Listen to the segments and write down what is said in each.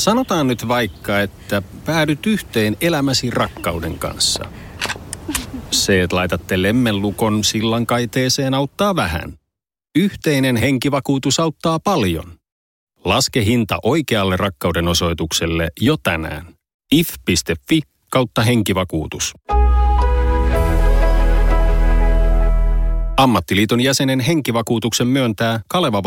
Sanotaan nyt vaikka, että päädyt yhteen elämäsi rakkauden kanssa. Se, että laitatte lemmellukon sillan kaiteeseen auttaa vähän. Yhteinen henkivakuutus auttaa paljon. Laske hinta oikealle rakkauden osoitukselle jo tänään. if.fi kautta henkivakuutus. Ammattiliiton jäsenen henkivakuutuksen myöntää Kaleva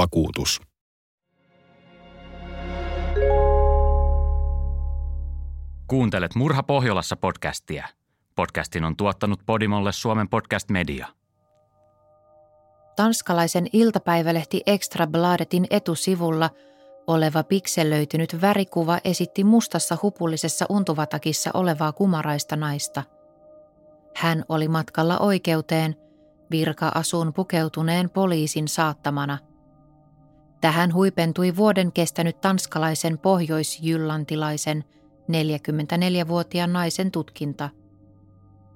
Kuuntelet Murha Pohjolassa podcastia. Podcastin on tuottanut Podimolle Suomen podcast media. Tanskalaisen iltapäivälehti Extra Bladetin etusivulla oleva pikselöitynyt värikuva esitti mustassa hupullisessa untuvatakissa olevaa kumaraista naista. Hän oli matkalla oikeuteen virka-asuun pukeutuneen poliisin saattamana. Tähän huipentui vuoden kestänyt tanskalaisen pohjoisjyllantilaisen – 44-vuotiaan naisen tutkinta.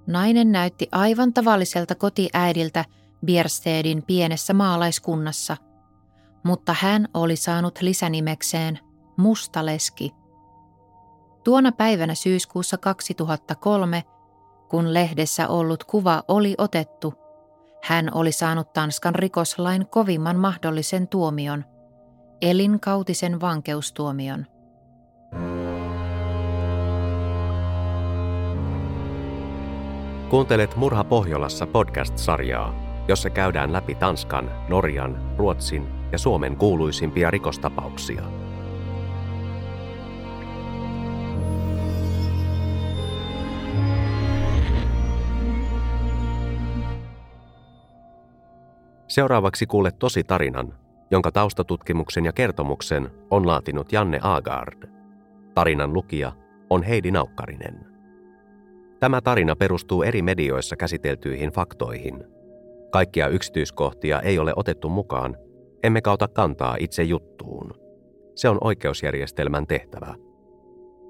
Nainen näytti aivan tavalliselta kotiäidiltä Bierstedin pienessä maalaiskunnassa, mutta hän oli saanut lisänimekseen Mustaleski. Tuona päivänä syyskuussa 2003, kun lehdessä ollut kuva oli otettu, hän oli saanut Tanskan rikoslain kovimman mahdollisen tuomion, elinkautisen vankeustuomion. Kuuntelet Murha Pohjolassa podcast-sarjaa, jossa käydään läpi Tanskan, Norjan, Ruotsin ja Suomen kuuluisimpia rikostapauksia. Seuraavaksi kuulet tosi tarinan, jonka taustatutkimuksen ja kertomuksen on laatinut Janne Agard. Tarinan lukija on Heidi Naukkarinen. Tämä tarina perustuu eri medioissa käsiteltyihin faktoihin. Kaikkia yksityiskohtia ei ole otettu mukaan, emme kauta kantaa itse juttuun. Se on oikeusjärjestelmän tehtävä.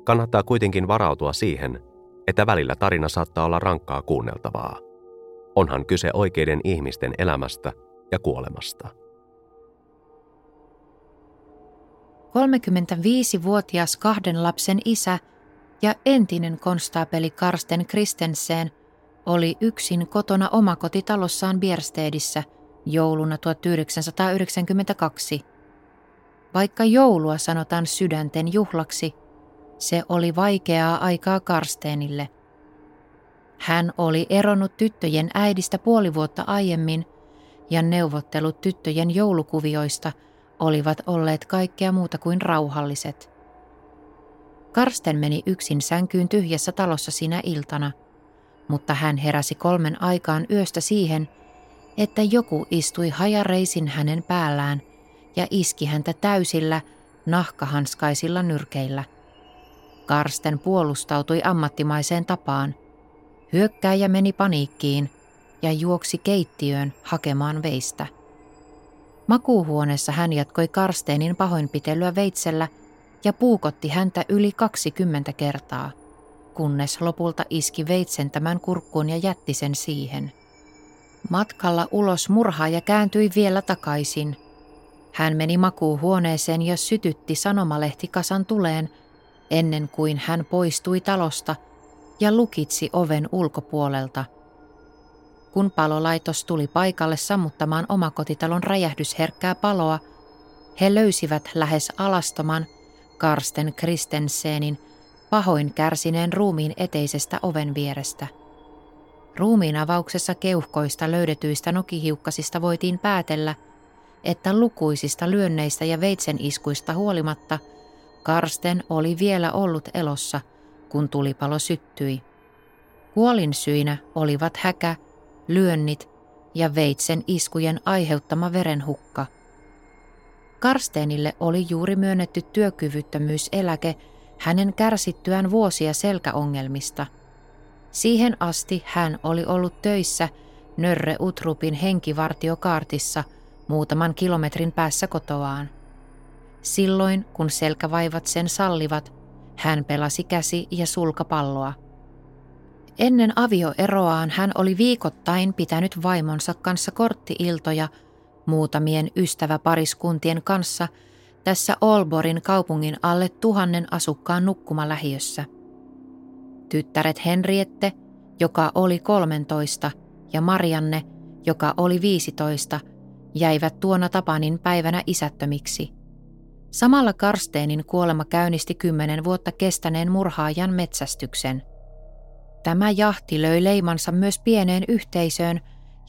Kannattaa kuitenkin varautua siihen, että välillä tarina saattaa olla rankkaa kuunneltavaa. Onhan kyse oikeiden ihmisten elämästä ja kuolemasta. 35-vuotias kahden lapsen isä – ja entinen konstaapeli Karsten Kristensen oli yksin kotona omakotitalossaan Bierstedissä jouluna 1992. Vaikka joulua sanotaan sydänten juhlaksi, se oli vaikeaa aikaa Karstenille. Hän oli eronnut tyttöjen äidistä puoli vuotta aiemmin ja neuvottelut tyttöjen joulukuvioista olivat olleet kaikkea muuta kuin rauhalliset – Karsten meni yksin sänkyyn tyhjässä talossa sinä iltana, mutta hän heräsi kolmen aikaan yöstä siihen, että joku istui hajareisin hänen päällään ja iski häntä täysillä nahkahanskaisilla nyrkeillä. Karsten puolustautui ammattimaiseen tapaan. Hyökkääjä meni paniikkiin ja juoksi keittiöön hakemaan veistä. Makuuhuoneessa hän jatkoi Karstenin pahoinpitelyä veitsellä – ja puukotti häntä yli 20 kertaa, kunnes lopulta iski veitsen tämän kurkkuun ja jätti sen siihen. Matkalla ulos murhaaja kääntyi vielä takaisin. Hän meni makuuhuoneeseen ja sytytti sanomalehti-kasan tuleen ennen kuin hän poistui talosta ja lukitsi oven ulkopuolelta. Kun palolaitos tuli paikalle sammuttamaan omakotitalon räjähdysherkkää paloa, he löysivät lähes alastoman – Karsten Kristensenin pahoin kärsineen ruumiin eteisestä oven vierestä. Ruumiin avauksessa keuhkoista löydetyistä nokihiukkasista voitiin päätellä, että lukuisista lyönneistä ja veitsen iskuista huolimatta Karsten oli vielä ollut elossa, kun tulipalo syttyi. Kuolin syinä olivat häkä, lyönnit ja veitsen iskujen aiheuttama verenhukka – Karsteenille oli juuri myönnetty työkyvyttömyyseläke hänen kärsittyään vuosia selkäongelmista. Siihen asti hän oli ollut töissä Nörre Utrupin henkivartiokaartissa muutaman kilometrin päässä kotoaan. Silloin, kun selkävaivat sen sallivat, hän pelasi käsi- ja sulkapalloa. Ennen avioeroaan hän oli viikoittain pitänyt vaimonsa kanssa korttiiltoja – muutamien ystäväpariskuntien kanssa tässä Olborin kaupungin alle tuhannen asukkaan nukkumalähiössä. Tyttäret Henriette, joka oli 13, ja Marianne, joka oli 15, jäivät tuona Tapanin päivänä isättömiksi. Samalla Karsteenin kuolema käynnisti kymmenen vuotta kestäneen murhaajan metsästyksen. Tämä jahti löi leimansa myös pieneen yhteisöön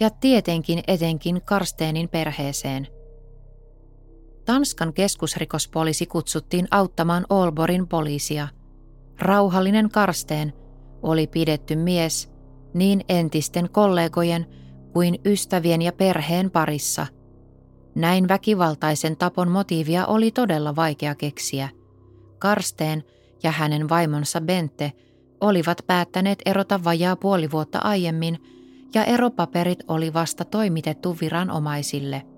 ja tietenkin etenkin Karsteenin perheeseen – Tanskan keskusrikospoliisi kutsuttiin auttamaan Olborin poliisia. Rauhallinen Karsteen oli pidetty mies niin entisten kollegojen kuin ystävien ja perheen parissa. Näin väkivaltaisen tapon motiivia oli todella vaikea keksiä. Karsteen ja hänen vaimonsa Bente olivat päättäneet erota vajaa puoli vuotta aiemmin ja eropaperit oli vasta toimitettu viranomaisille –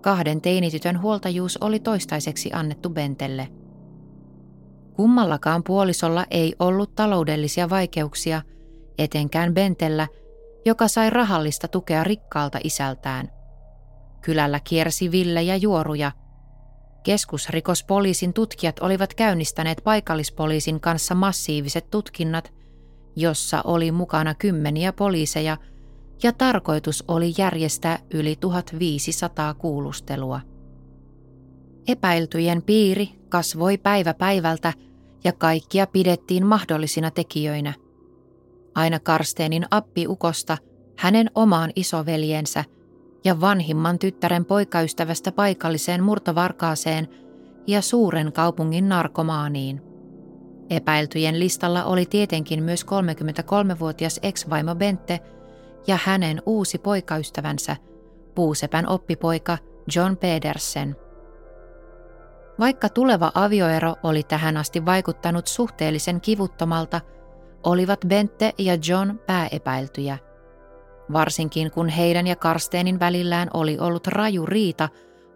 Kahden teinitytön huoltajuus oli toistaiseksi annettu Bentelle. Kummallakaan puolisolla ei ollut taloudellisia vaikeuksia, etenkään Bentellä, joka sai rahallista tukea rikkaalta isältään. Kylällä kiersi villejä juoruja. Keskusrikospoliisin tutkijat olivat käynnistäneet paikallispoliisin kanssa massiiviset tutkinnat, jossa oli mukana kymmeniä poliiseja – ja tarkoitus oli järjestää yli 1500 kuulustelua. Epäiltyjen piiri kasvoi päivä päivältä ja kaikkia pidettiin mahdollisina tekijöinä. Aina Karsteenin appiukosta, hänen omaan isoveljensä ja vanhimman tyttären poikaystävästä paikalliseen murtovarkaaseen ja suuren kaupungin narkomaaniin. Epäiltyjen listalla oli tietenkin myös 33-vuotias ex-vaimo Bente – ja hänen uusi poikaystävänsä, puusepän oppipoika John Pedersen. Vaikka tuleva avioero oli tähän asti vaikuttanut suhteellisen kivuttomalta, olivat Bente ja John pääepäiltyjä. Varsinkin kun heidän ja Karsteenin välillään oli ollut raju riita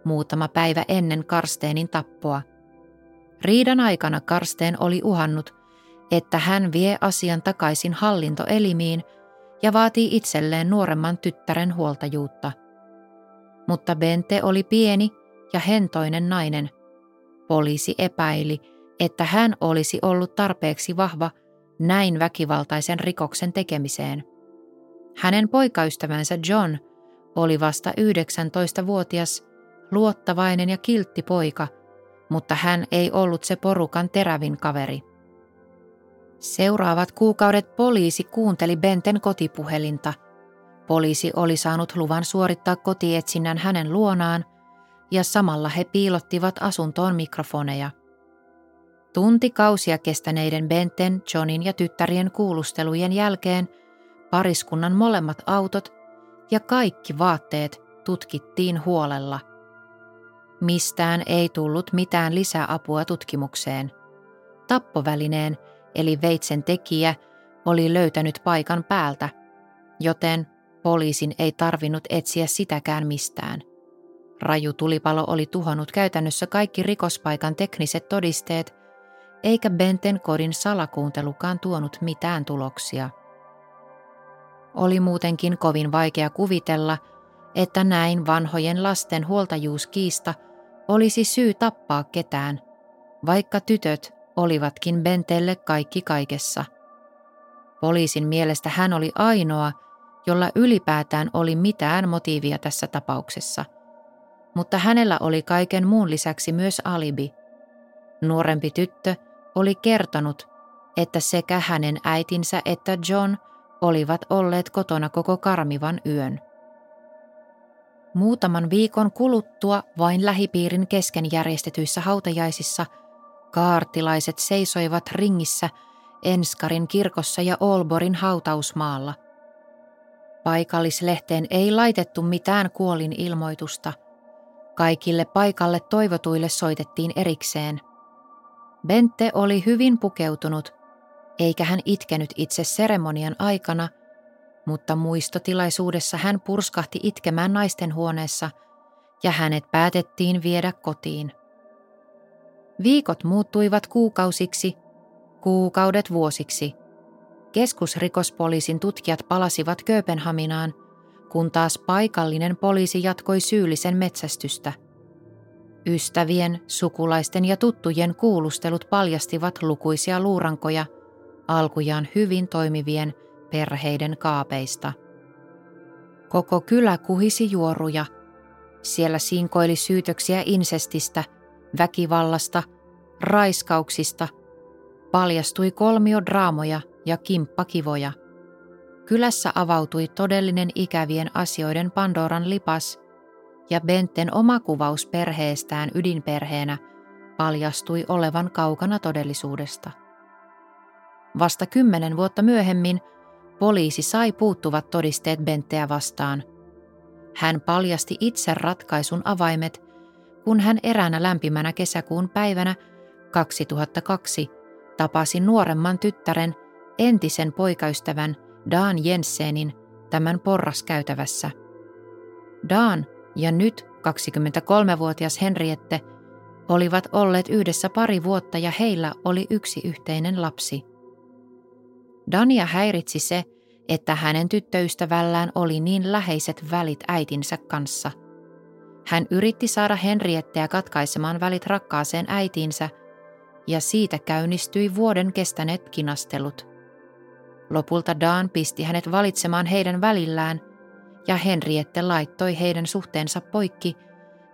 muutama päivä ennen Karsteenin tappoa. Riidan aikana Karsteen oli uhannut, että hän vie asian takaisin hallintoelimiin – ja vaatii itselleen nuoremman tyttären huoltajuutta. Mutta Bente oli pieni ja hentoinen nainen. Poliisi epäili, että hän olisi ollut tarpeeksi vahva näin väkivaltaisen rikoksen tekemiseen. Hänen poikaystävänsä John oli vasta 19-vuotias, luottavainen ja kiltti poika, mutta hän ei ollut se porukan terävin kaveri. Seuraavat kuukaudet poliisi kuunteli Benten kotipuhelinta. Poliisi oli saanut luvan suorittaa kotietsinnän hänen luonaan ja samalla he piilottivat asuntoon mikrofoneja. Tuntikausia kestäneiden Benten, Johnin ja tyttärien kuulustelujen jälkeen pariskunnan molemmat autot ja kaikki vaatteet tutkittiin huolella. Mistään ei tullut mitään lisäapua tutkimukseen. Tappovälineen – eli veitsen tekijä, oli löytänyt paikan päältä, joten poliisin ei tarvinnut etsiä sitäkään mistään. Raju tulipalo oli tuhonnut käytännössä kaikki rikospaikan tekniset todisteet, eikä Benten kodin salakuuntelukaan tuonut mitään tuloksia. Oli muutenkin kovin vaikea kuvitella, että näin vanhojen lasten huoltajuuskiista olisi syy tappaa ketään, vaikka tytöt olivatkin Bentelle kaikki kaikessa. Poliisin mielestä hän oli ainoa, jolla ylipäätään oli mitään motiivia tässä tapauksessa. Mutta hänellä oli kaiken muun lisäksi myös alibi. Nuorempi tyttö oli kertonut, että sekä hänen äitinsä että John olivat olleet kotona koko karmivan yön. Muutaman viikon kuluttua vain lähipiirin kesken järjestetyissä hautajaisissa – Kaartilaiset seisoivat ringissä Enskarin kirkossa ja Olborin hautausmaalla. Paikallislehteen ei laitettu mitään kuolin ilmoitusta. Kaikille paikalle toivotuille soitettiin erikseen. Bente oli hyvin pukeutunut, eikä hän itkenyt itse seremonian aikana, mutta muistotilaisuudessa hän purskahti itkemään naisten huoneessa ja hänet päätettiin viedä kotiin. Viikot muuttuivat kuukausiksi, kuukaudet vuosiksi. Keskusrikospoliisin tutkijat palasivat Kööpenhaminaan, kun taas paikallinen poliisi jatkoi syyllisen metsästystä. Ystävien, sukulaisten ja tuttujen kuulustelut paljastivat lukuisia luurankoja alkujaan hyvin toimivien perheiden kaapeista. Koko kylä kuhisi juoruja. Siellä sinkoili syytöksiä insestistä, väkivallasta, raiskauksista. Paljastui kolmiodraamoja ja kimppakivoja. Kylässä avautui todellinen ikävien asioiden Pandoran lipas – ja Benten oma kuvaus perheestään ydinperheenä paljastui olevan kaukana todellisuudesta. Vasta kymmenen vuotta myöhemmin poliisi sai puuttuvat todisteet Bentteä vastaan. Hän paljasti itse ratkaisun avaimet, kun hän eräänä lämpimänä kesäkuun päivänä 2002 tapasi nuoremman tyttären entisen poikaystävän Dan Jensenin tämän porraskäytävässä. Dan ja nyt 23-vuotias Henriette olivat olleet yhdessä pari vuotta ja heillä oli yksi yhteinen lapsi. Dania häiritsi se, että hänen tyttöystävällään oli niin läheiset välit äitinsä kanssa. Hän yritti saada Henrietteä katkaisemaan välit rakkaaseen äitiinsä, ja siitä käynnistyi vuoden kestäneet kinastelut. Lopulta Dan pisti hänet valitsemaan heidän välillään – ja Henriette laittoi heidän suhteensa poikki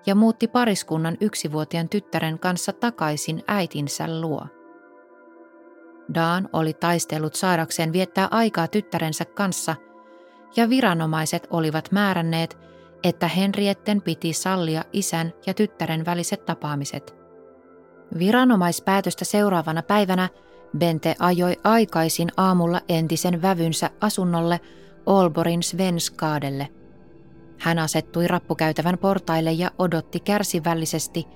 ja muutti pariskunnan yksivuotiaan tyttären kanssa takaisin äitinsä luo. Daan oli taistellut saadakseen viettää aikaa tyttärensä kanssa, ja viranomaiset olivat määränneet, että Henrietten piti sallia isän ja tyttären väliset tapaamiset. Viranomaispäätöstä seuraavana päivänä Bente ajoi aikaisin aamulla entisen vävynsä asunnolle Olborin Svenskaadelle. Hän asettui rappukäytävän portaille ja odotti kärsivällisesti,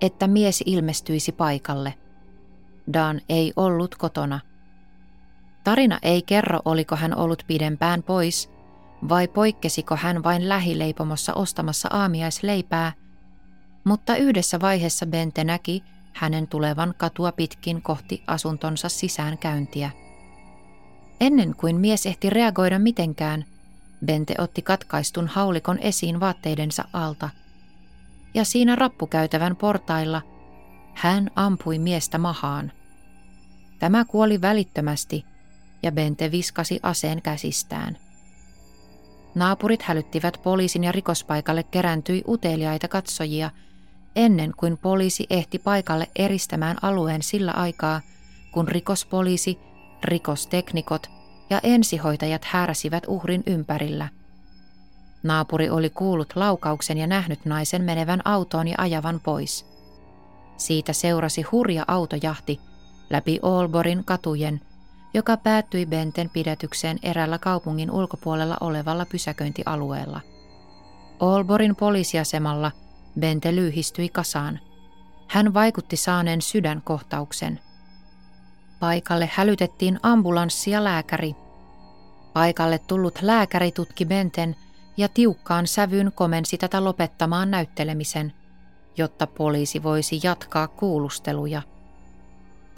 että mies ilmestyisi paikalle. Dan ei ollut kotona. Tarina ei kerro, oliko hän ollut pidempään pois, vai poikkesiko hän vain lähileipomossa ostamassa aamiaisleipää, mutta yhdessä vaiheessa Bente näki hänen tulevan katua pitkin kohti asuntonsa sisäänkäyntiä. Ennen kuin mies ehti reagoida mitenkään, Bente otti katkaistun haulikon esiin vaatteidensa alta. Ja siinä rappukäytävän portailla hän ampui miestä mahaan. Tämä kuoli välittömästi ja Bente viskasi aseen käsistään. Naapurit hälyttivät poliisin ja rikospaikalle kerääntyi uteliaita katsojia ennen kuin poliisi ehti paikalle eristämään alueen sillä aikaa, kun rikospoliisi rikosteknikot ja ensihoitajat härsivät uhrin ympärillä. Naapuri oli kuullut laukauksen ja nähnyt naisen menevän autoon ja ajavan pois. Siitä seurasi hurja autojahti läpi Olborin katujen, joka päättyi Benten pidätykseen erällä kaupungin ulkopuolella olevalla pysäköintialueella. Olborin poliisiasemalla Bente lyhistyi kasaan. Hän vaikutti saaneen sydänkohtauksen – Paikalle hälytettiin ambulanssi ja lääkäri. Paikalle tullut lääkäri tutki Benten ja tiukkaan sävyyn komensi tätä lopettamaan näyttelemisen, jotta poliisi voisi jatkaa kuulusteluja.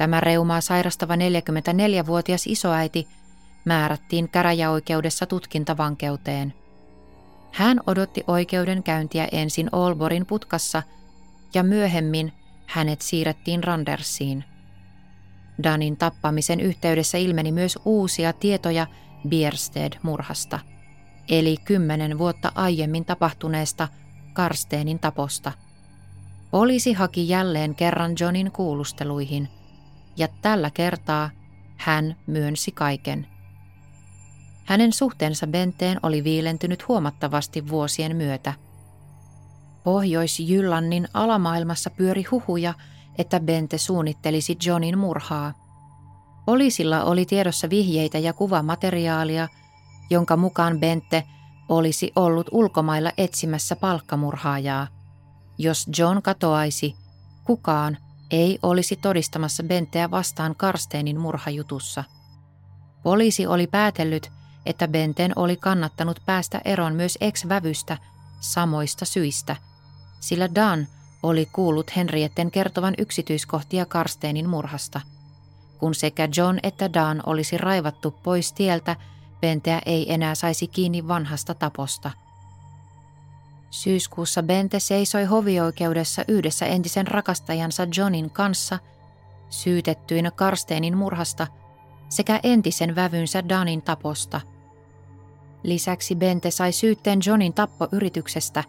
Tämä reumaa sairastava 44-vuotias isoäiti määrättiin käräjäoikeudessa tutkintavankeuteen. Hän odotti oikeudenkäyntiä ensin Olborin putkassa ja myöhemmin hänet siirrettiin Randersiin. Danin tappamisen yhteydessä ilmeni myös uusia tietoja Biersted-murhasta, eli kymmenen vuotta aiemmin tapahtuneesta Karsteenin taposta. Poliisi haki jälleen kerran Johnin kuulusteluihin, ja tällä kertaa hän myönsi kaiken. Hänen suhteensa Benteen oli viilentynyt huomattavasti vuosien myötä. Pohjois-Jyllannin alamaailmassa pyöri huhuja, että Bente suunnittelisi Johnin murhaa. Poliisilla oli tiedossa vihjeitä ja kuvamateriaalia, jonka mukaan Bente olisi ollut ulkomailla etsimässä palkkamurhaajaa. Jos John katoaisi, kukaan ei olisi todistamassa Benteä vastaan Karsteenin murhajutussa. Poliisi oli päätellyt, että Benten oli kannattanut päästä eroon myös ex-vävystä samoista syistä, sillä Dan – oli kuullut Henrietten kertovan yksityiskohtia Karsteenin murhasta. Kun sekä John että Dan olisi raivattu pois tieltä, Penteä ei enää saisi kiinni vanhasta taposta. Syyskuussa Bente seisoi hovioikeudessa yhdessä entisen rakastajansa Johnin kanssa syytettyinä Karsteenin murhasta sekä entisen vävynsä Danin taposta. Lisäksi Bente sai syytteen Johnin tappoyrityksestä,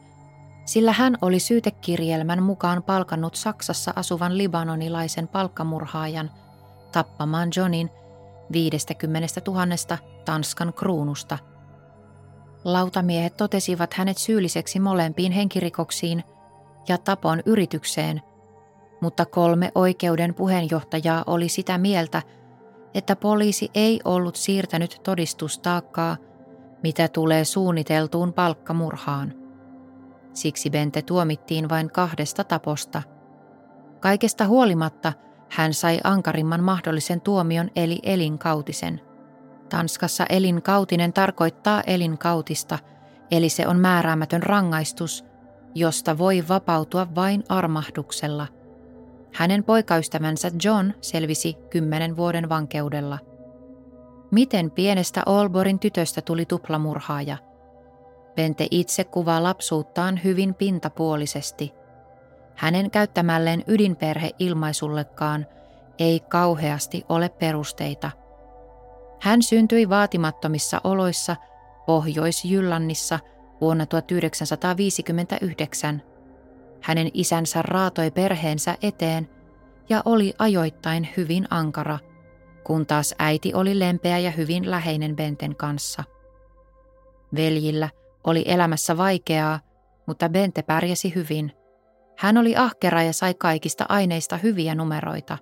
sillä hän oli syytekirjelmän mukaan palkannut Saksassa asuvan libanonilaisen palkkamurhaajan tappamaan Johnin 50 000 Tanskan kruunusta – Lautamiehet totesivat hänet syylliseksi molempiin henkirikoksiin ja tapon yritykseen, mutta kolme oikeuden puheenjohtajaa oli sitä mieltä, että poliisi ei ollut siirtänyt todistustaakkaa, mitä tulee suunniteltuun palkkamurhaan. Siksi Bente tuomittiin vain kahdesta taposta. Kaikesta huolimatta hän sai ankarimman mahdollisen tuomion eli elinkautisen – Tanskassa elinkautinen tarkoittaa elinkautista, eli se on määräämätön rangaistus, josta voi vapautua vain armahduksella. Hänen poikaystävänsä John selvisi kymmenen vuoden vankeudella. Miten pienestä Olborin tytöstä tuli tuplamurhaaja? Pente itse kuvaa lapsuuttaan hyvin pintapuolisesti. Hänen käyttämälleen ydinperhe-ilmaisullekaan ei kauheasti ole perusteita – hän syntyi vaatimattomissa oloissa Pohjois-Jyllannissa vuonna 1959. Hänen isänsä raatoi perheensä eteen ja oli ajoittain hyvin ankara, kun taas äiti oli lempeä ja hyvin läheinen Benten kanssa. Veljillä oli elämässä vaikeaa, mutta Bente pärjäsi hyvin. Hän oli ahkera ja sai kaikista aineista hyviä numeroita.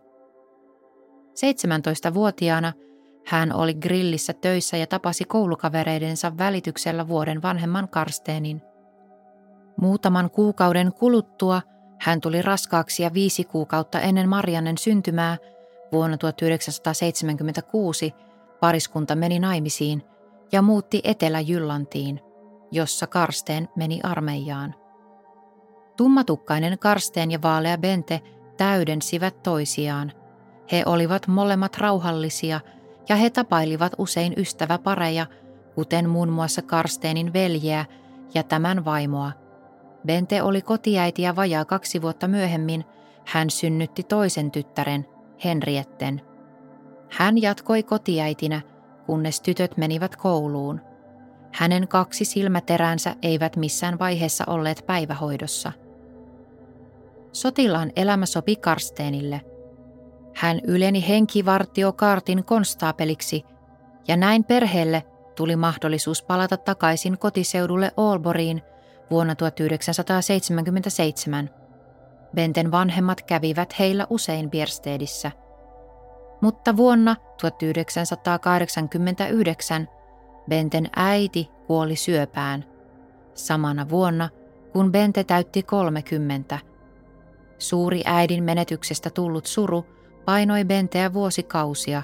17-vuotiaana – hän oli grillissä töissä ja tapasi koulukavereidensa välityksellä vuoden vanhemman Karsteenin. Muutaman kuukauden kuluttua hän tuli raskaaksi ja viisi kuukautta ennen Mariannen syntymää vuonna 1976 pariskunta meni naimisiin ja muutti Etelä-Jyllantiin, jossa Karsteen meni armeijaan. Tummatukkainen Karsteen ja vaalea Bente täydensivät toisiaan. He olivat molemmat rauhallisia – ja he tapailivat usein ystäväpareja, kuten muun muassa Karsteenin veljeä ja tämän vaimoa. Bente oli kotiäiti ja vajaa kaksi vuotta myöhemmin hän synnytti toisen tyttären, Henrietten. Hän jatkoi kotiäitinä, kunnes tytöt menivät kouluun. Hänen kaksi silmäteränsä eivät missään vaiheessa olleet päivähoidossa. Sotilaan elämä sopi Karsteenille – hän yleni henkivartiokaartin konstaapeliksi ja näin perheelle tuli mahdollisuus palata takaisin kotiseudulle Olboriin vuonna 1977. Benten vanhemmat kävivät heillä usein Bierstedissä. Mutta vuonna 1989 Benten äiti kuoli syöpään. Samana vuonna, kun Bente täytti 30. Suuri äidin menetyksestä tullut suru – painoi Benteä vuosikausia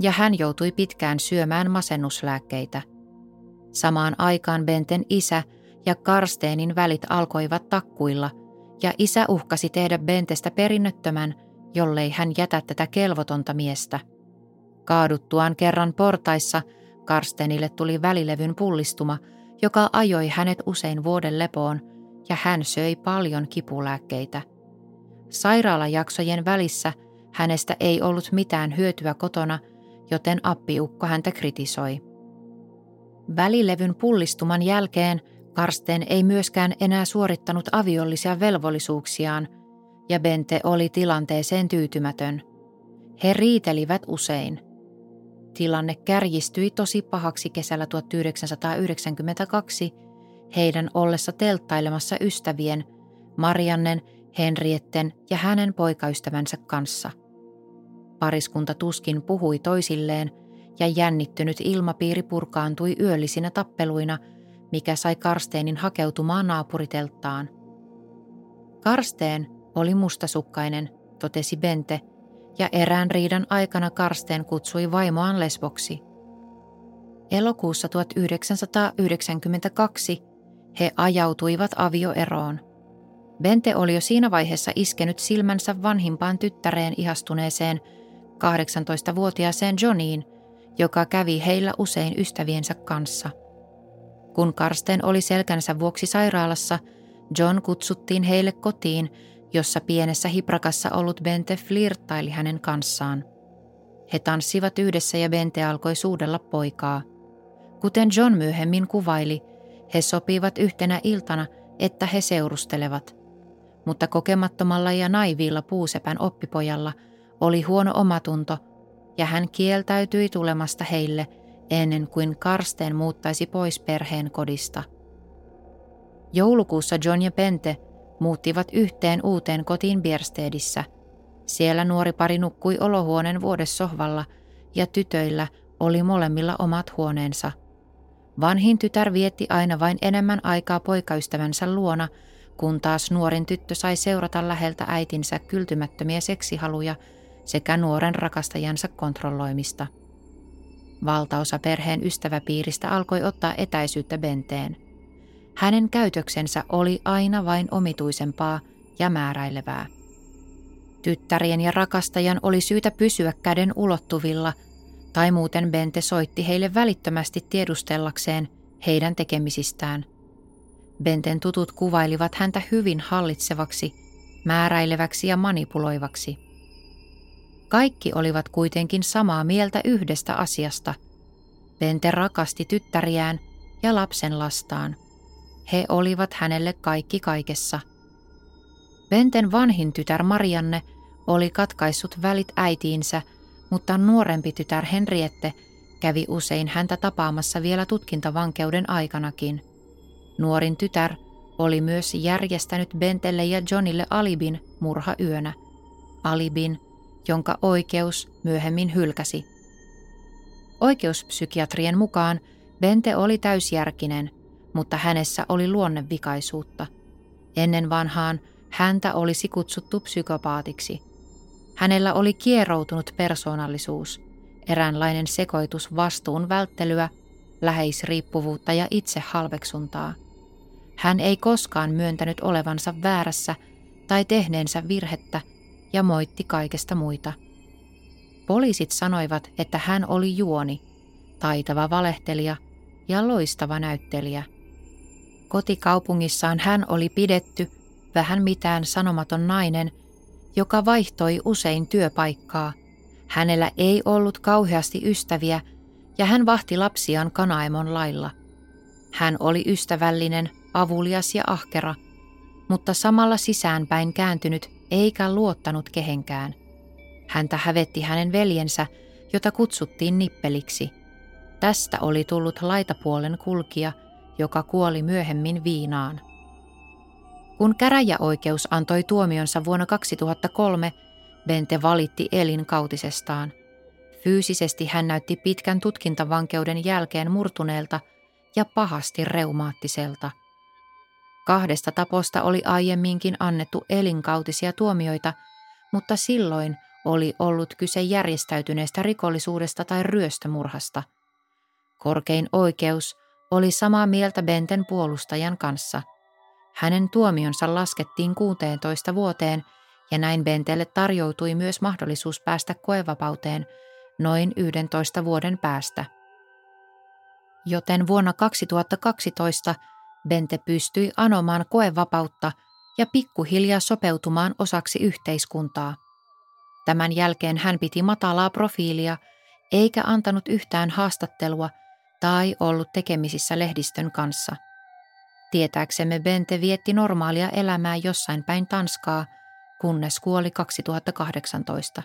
ja hän joutui pitkään syömään masennuslääkkeitä. Samaan aikaan Benten isä ja Karsteenin välit alkoivat takkuilla ja isä uhkasi tehdä Bentestä perinnöttömän, jollei hän jätä tätä kelvotonta miestä. Kaaduttuaan kerran portaissa Karstenille tuli välilevyn pullistuma, joka ajoi hänet usein vuoden lepoon ja hän söi paljon kipulääkkeitä. Sairaalajaksojen välissä – Hänestä ei ollut mitään hyötyä kotona, joten appiukko häntä kritisoi. Välilevyn pullistuman jälkeen Karsten ei myöskään enää suorittanut aviollisia velvollisuuksiaan, ja Bente oli tilanteeseen tyytymätön. He riitelivät usein. Tilanne kärjistyi tosi pahaksi kesällä 1992 heidän ollessa telttailemassa ystävien, Mariannen, Henrietten ja hänen poikaystävänsä kanssa – Pariskunta tuskin puhui toisilleen ja jännittynyt ilmapiiri purkaantui yöllisinä tappeluina, mikä sai Karsteenin hakeutumaan naapuritelttaan. Karsteen oli mustasukkainen, totesi Bente, ja erään riidan aikana Karsteen kutsui vaimoaan lesboksi. Elokuussa 1992 he ajautuivat avioeroon. Bente oli jo siinä vaiheessa iskenyt silmänsä vanhimpaan tyttäreen ihastuneeseen 18-vuotiaaseen Johniin, joka kävi heillä usein ystäviensä kanssa. Kun Karsten oli selkänsä vuoksi sairaalassa, John kutsuttiin heille kotiin, jossa pienessä hiprakassa ollut Bente flirttaili hänen kanssaan. He tanssivat yhdessä ja Bente alkoi suudella poikaa. Kuten John myöhemmin kuvaili, he sopivat yhtenä iltana, että he seurustelevat. Mutta kokemattomalla ja naiviilla puusepän oppipojalla oli huono omatunto ja hän kieltäytyi tulemasta heille ennen kuin Karsten muuttaisi pois perheen kodista. Joulukuussa John ja Pente muuttivat yhteen uuteen kotiin Bierstedissä. Siellä nuori pari nukkui olohuoneen vuodessohvalla ja tytöillä oli molemmilla omat huoneensa – Vanhin tytär vietti aina vain enemmän aikaa poikaystävänsä luona, kun taas nuorin tyttö sai seurata läheltä äitinsä kyltymättömiä seksihaluja sekä nuoren rakastajansa kontrolloimista. Valtaosa perheen ystäväpiiristä alkoi ottaa etäisyyttä Benteen. Hänen käytöksensä oli aina vain omituisempaa ja määräilevää. Tyttärien ja rakastajan oli syytä pysyä käden ulottuvilla – tai muuten Bente soitti heille välittömästi tiedustellakseen heidän tekemisistään. Benten tutut kuvailivat häntä hyvin hallitsevaksi, määräileväksi ja manipuloivaksi. Kaikki olivat kuitenkin samaa mieltä yhdestä asiasta. Bente rakasti tyttäriään ja lapsen lastaan. He olivat hänelle kaikki kaikessa. Benten vanhin tytär Marianne oli katkaissut välit äitiinsä – mutta nuorempi tytär Henriette kävi usein häntä tapaamassa vielä tutkintavankeuden aikanakin. Nuorin tytär oli myös järjestänyt Bentelle ja Johnille alibin murhayönä. Alibin, jonka oikeus myöhemmin hylkäsi. Oikeuspsykiatrien mukaan Bente oli täysjärkinen, mutta hänessä oli luonnevikaisuutta. Ennen vanhaan häntä olisi kutsuttu psykopaatiksi – Hänellä oli kieroutunut persoonallisuus, eräänlainen sekoitus vastuun välttelyä, läheisriippuvuutta ja itsehalveksuntaa. Hän ei koskaan myöntänyt olevansa väärässä tai tehneensä virhettä ja moitti kaikesta muita. Poliisit sanoivat, että hän oli juoni, taitava valehtelija ja loistava näyttelijä. Kotikaupungissaan hän oli pidetty vähän mitään sanomaton nainen – joka vaihtoi usein työpaikkaa. Hänellä ei ollut kauheasti ystäviä ja hän vahti lapsiaan Kanaemon lailla. Hän oli ystävällinen, avulias ja ahkera, mutta samalla sisäänpäin kääntynyt eikä luottanut kehenkään. Häntä hävetti hänen veljensä, jota kutsuttiin nippeliksi. Tästä oli tullut laitapuolen kulkija, joka kuoli myöhemmin viinaan. Kun käräjäoikeus antoi tuomionsa vuonna 2003, Bente valitti elinkautisestaan. Fyysisesti hän näytti pitkän tutkintavankeuden jälkeen murtuneelta ja pahasti reumaattiselta. Kahdesta taposta oli aiemminkin annettu elinkautisia tuomioita, mutta silloin oli ollut kyse järjestäytyneestä rikollisuudesta tai ryöstömurhasta. Korkein oikeus oli samaa mieltä Benten puolustajan kanssa – hänen tuomionsa laskettiin 16 vuoteen ja näin Bentelle tarjoutui myös mahdollisuus päästä koevapauteen noin 11 vuoden päästä. Joten vuonna 2012 Bente pystyi anomaan koevapautta ja pikkuhiljaa sopeutumaan osaksi yhteiskuntaa. Tämän jälkeen hän piti matalaa profiilia eikä antanut yhtään haastattelua tai ollut tekemisissä lehdistön kanssa – Tietääksemme Bente vietti normaalia elämää jossain päin Tanskaa, kunnes kuoli 2018.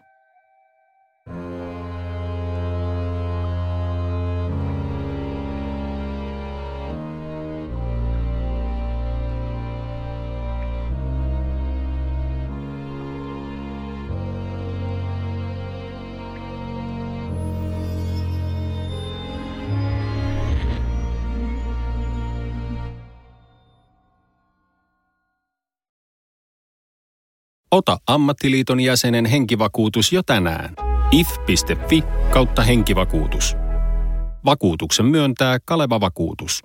Ota ammattiliiton jäsenen henkivakuutus jo tänään. if.fi kautta henkivakuutus. Vakuutuksen myöntää Kaleva Vakuutus.